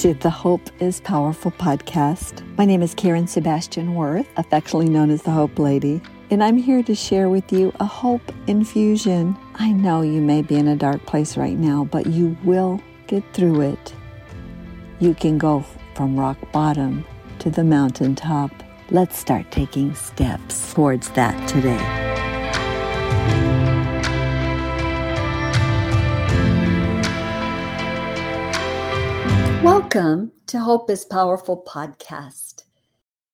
to the Hope is Powerful podcast. My name is Karen Sebastian Worth, affectionately known as the Hope Lady, and I'm here to share with you a hope infusion. I know you may be in a dark place right now, but you will get through it. You can go from rock bottom to the mountaintop. Let's start taking steps towards that today. Welcome to Hope is Powerful podcast.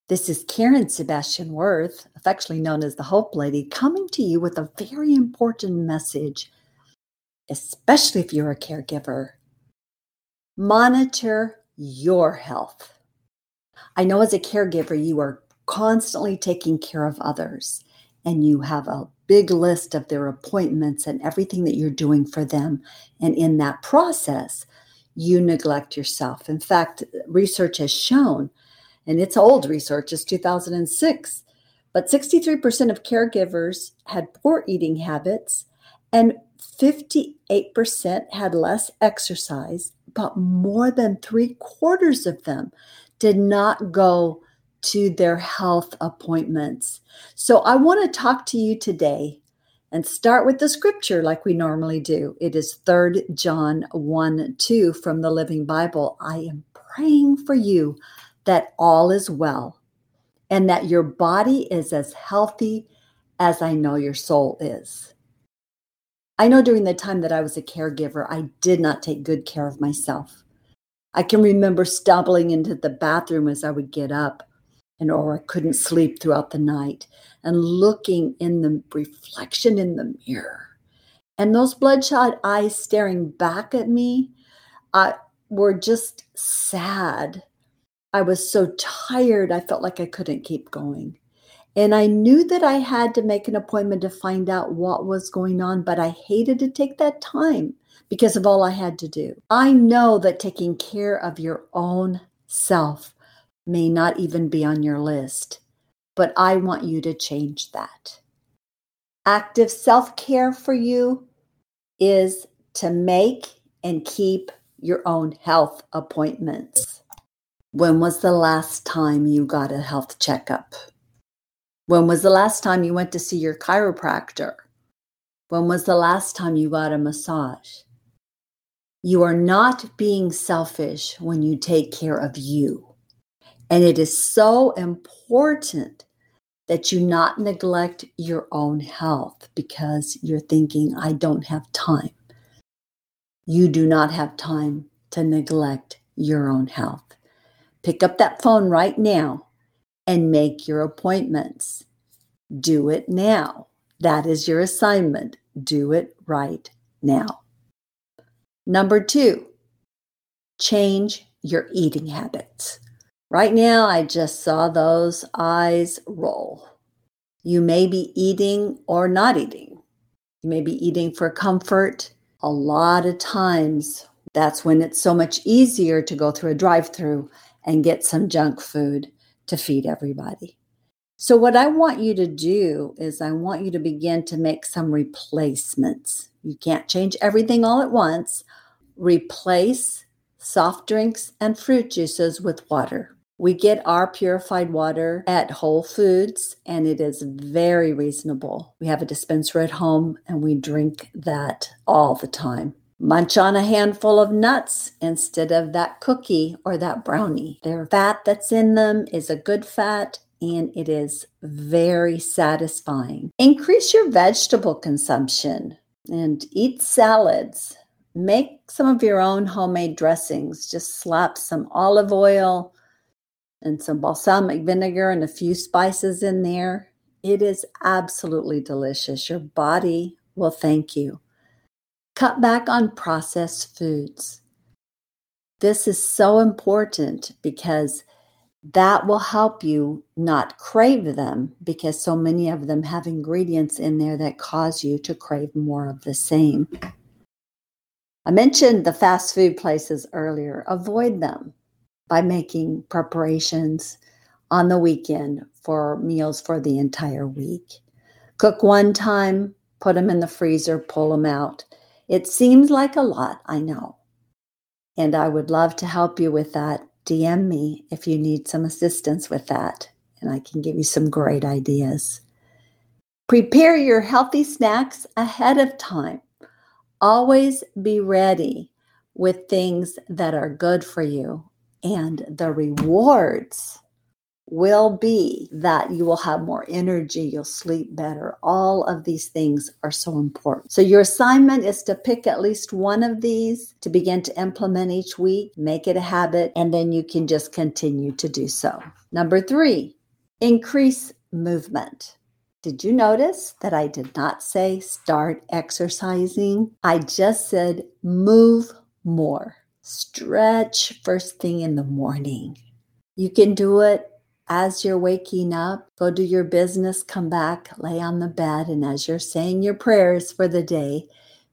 This is Karen Sebastian Worth, affectionately known as the Hope Lady, coming to you with a very important message, especially if you're a caregiver. Monitor your health. I know as a caregiver, you are constantly taking care of others and you have a big list of their appointments and everything that you're doing for them. And in that process, you neglect yourself. In fact, research has shown, and it's old research, it's 2006, but 63% of caregivers had poor eating habits and 58% had less exercise, but more than three quarters of them did not go to their health appointments. So I want to talk to you today and start with the scripture like we normally do. It is 3 John 1 2 from the Living Bible. I am praying for you that all is well and that your body is as healthy as I know your soul is. I know during the time that I was a caregiver, I did not take good care of myself. I can remember stumbling into the bathroom as I would get up and or I couldn't sleep throughout the night and looking in the reflection in the mirror. And those bloodshot eyes staring back at me uh, were just sad. I was so tired i felt like i couldn't keep going. And i knew that i had to make an appointment to find out what was going on but i hated to take that time because of all i had to do. I know that taking care of your own self may not even be on your list, but I want you to change that. Active self care for you is to make and keep your own health appointments. When was the last time you got a health checkup? When was the last time you went to see your chiropractor? When was the last time you got a massage? You are not being selfish when you take care of you. And it is so important that you not neglect your own health because you're thinking, I don't have time. You do not have time to neglect your own health. Pick up that phone right now and make your appointments. Do it now. That is your assignment. Do it right now. Number two, change your eating habits. Right now, I just saw those eyes roll. You may be eating or not eating. You may be eating for comfort. A lot of times, that's when it's so much easier to go through a drive through and get some junk food to feed everybody. So, what I want you to do is, I want you to begin to make some replacements. You can't change everything all at once. Replace soft drinks and fruit juices with water. We get our purified water at Whole Foods and it is very reasonable. We have a dispenser at home and we drink that all the time. Munch on a handful of nuts instead of that cookie or that brownie. Their fat that's in them is a good fat and it is very satisfying. Increase your vegetable consumption and eat salads. Make some of your own homemade dressings. Just slap some olive oil, and some balsamic vinegar and a few spices in there. It is absolutely delicious. Your body will thank you. Cut back on processed foods. This is so important because that will help you not crave them because so many of them have ingredients in there that cause you to crave more of the same. I mentioned the fast food places earlier. Avoid them by making preparations on the weekend for meals for the entire week. Cook one time, put them in the freezer, pull them out. It seems like a lot, I know. And I would love to help you with that. DM me if you need some assistance with that, and I can give you some great ideas. Prepare your healthy snacks ahead of time. Always be ready with things that are good for you, and the rewards will be that you will have more energy, you'll sleep better. All of these things are so important. So, your assignment is to pick at least one of these to begin to implement each week, make it a habit, and then you can just continue to do so. Number three, increase movement. Did you notice that I did not say start exercising? I just said move more. Stretch first thing in the morning. You can do it as you're waking up, go do your business, come back, lay on the bed, and as you're saying your prayers for the day,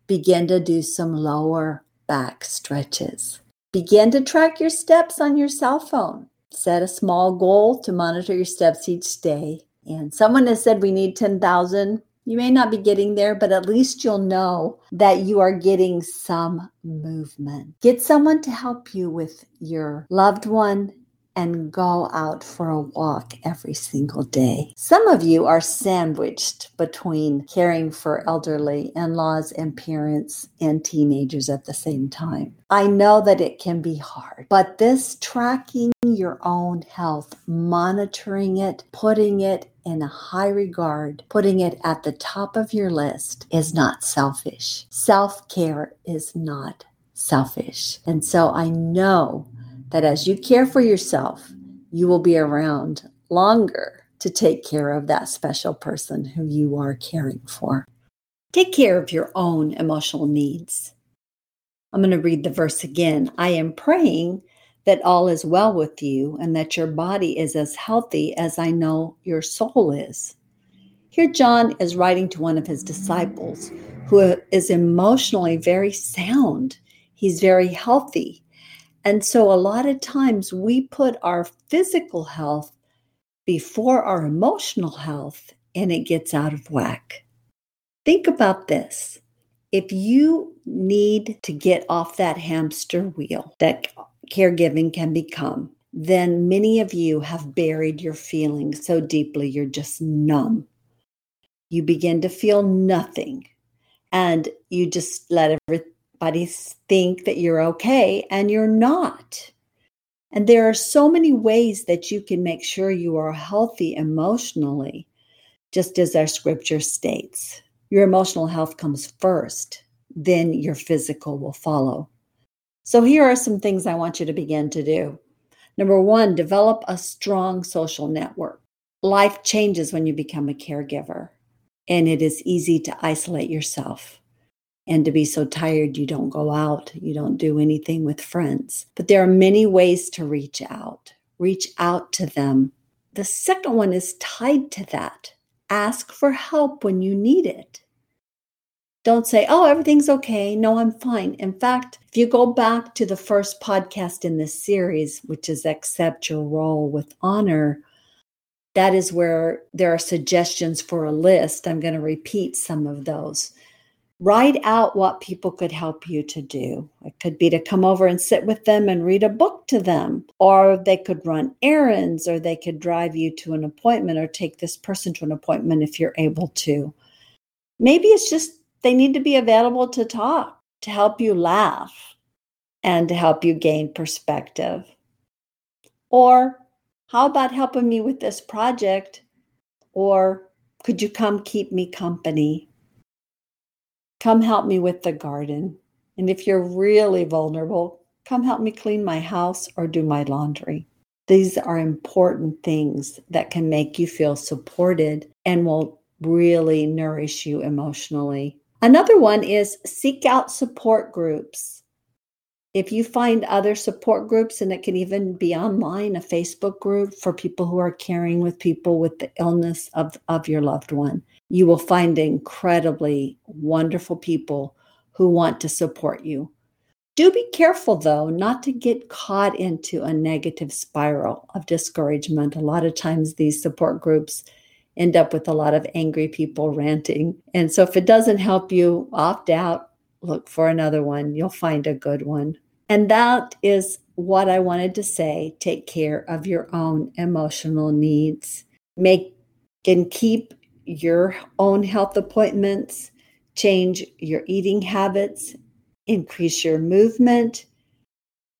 begin to do some lower back stretches. Begin to track your steps on your cell phone. Set a small goal to monitor your steps each day. And someone has said we need 10,000. You may not be getting there, but at least you'll know that you are getting some movement. Get someone to help you with your loved one and go out for a walk every single day. Some of you are sandwiched between caring for elderly in laws and parents and teenagers at the same time. I know that it can be hard, but this tracking your own health, monitoring it, putting it in a high regard, putting it at the top of your list is not selfish. Self care is not selfish. And so I know that as you care for yourself, you will be around longer to take care of that special person who you are caring for. Take care of your own emotional needs. I'm going to read the verse again. I am praying that all is well with you and that your body is as healthy as I know your soul is. Here, John is writing to one of his disciples who is emotionally very sound. He's very healthy. And so a lot of times we put our physical health before our emotional health and it gets out of whack. Think about this. If you need to get off that hamster wheel that caregiving can become, then many of you have buried your feelings so deeply you're just numb. You begin to feel nothing and you just let everybody think that you're okay and you're not. And there are so many ways that you can make sure you are healthy emotionally, just as our scripture states. Your emotional health comes first, then your physical will follow. So, here are some things I want you to begin to do. Number one, develop a strong social network. Life changes when you become a caregiver, and it is easy to isolate yourself and to be so tired you don't go out, you don't do anything with friends. But there are many ways to reach out. Reach out to them. The second one is tied to that. Ask for help when you need it. Don't say, oh, everything's okay. No, I'm fine. In fact, if you go back to the first podcast in this series, which is Accept Your Role with Honor, that is where there are suggestions for a list. I'm going to repeat some of those write out what people could help you to do. It could be to come over and sit with them and read a book to them, or they could run errands, or they could drive you to an appointment or take this person to an appointment if you're able to. Maybe it's just they need to be available to talk, to help you laugh, and to help you gain perspective. Or how about helping me with this project? Or could you come keep me company? Come help me with the garden. And if you're really vulnerable, come help me clean my house or do my laundry. These are important things that can make you feel supported and will really nourish you emotionally. Another one is seek out support groups. If you find other support groups, and it can even be online, a Facebook group for people who are caring with people with the illness of, of your loved one, you will find incredibly wonderful people who want to support you. Do be careful, though, not to get caught into a negative spiral of discouragement. A lot of times, these support groups end up with a lot of angry people ranting. And so, if it doesn't help you opt out, look for another one. You'll find a good one. And that is what I wanted to say. Take care of your own emotional needs. Make and keep your own health appointments, change your eating habits, increase your movement,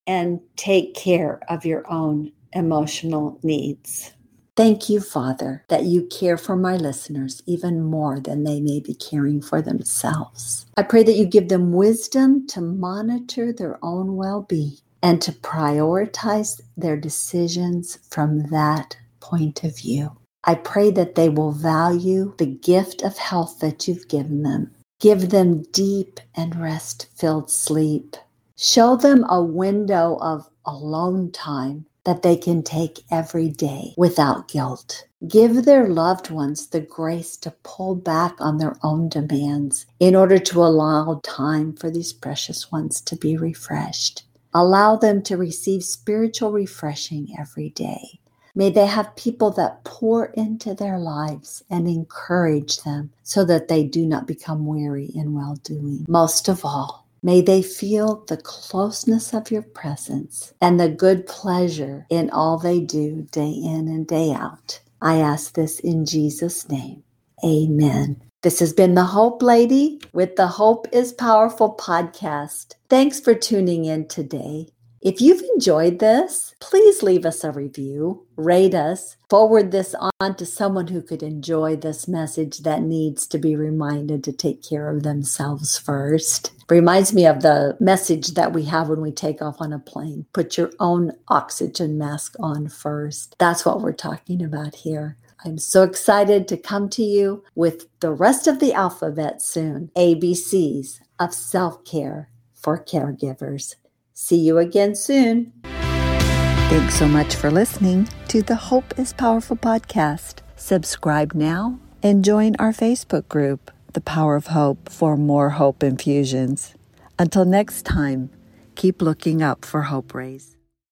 and take care of your own emotional needs. Thank you, Father, that you care for my listeners even more than they may be caring for themselves. I pray that you give them wisdom to monitor their own well being and to prioritize their decisions from that point of view. I pray that they will value the gift of health that you've given them. Give them deep and rest filled sleep. Show them a window of alone time that they can take every day without guilt. Give their loved ones the grace to pull back on their own demands in order to allow time for these precious ones to be refreshed. Allow them to receive spiritual refreshing every day. May they have people that pour into their lives and encourage them so that they do not become weary in well doing. Most of all, May they feel the closeness of your presence and the good pleasure in all they do day in and day out. I ask this in Jesus' name. Amen. This has been the Hope Lady with the Hope is Powerful podcast. Thanks for tuning in today. If you've enjoyed this, please leave us a review, rate us, forward this on to someone who could enjoy this message that needs to be reminded to take care of themselves first. Reminds me of the message that we have when we take off on a plane put your own oxygen mask on first. That's what we're talking about here. I'm so excited to come to you with the rest of the alphabet soon ABCs of self care for caregivers. See you again soon. Thanks so much for listening to the Hope is Powerful podcast. Subscribe now and join our Facebook group, The Power of Hope, for more hope infusions. Until next time, keep looking up for Hope Rays.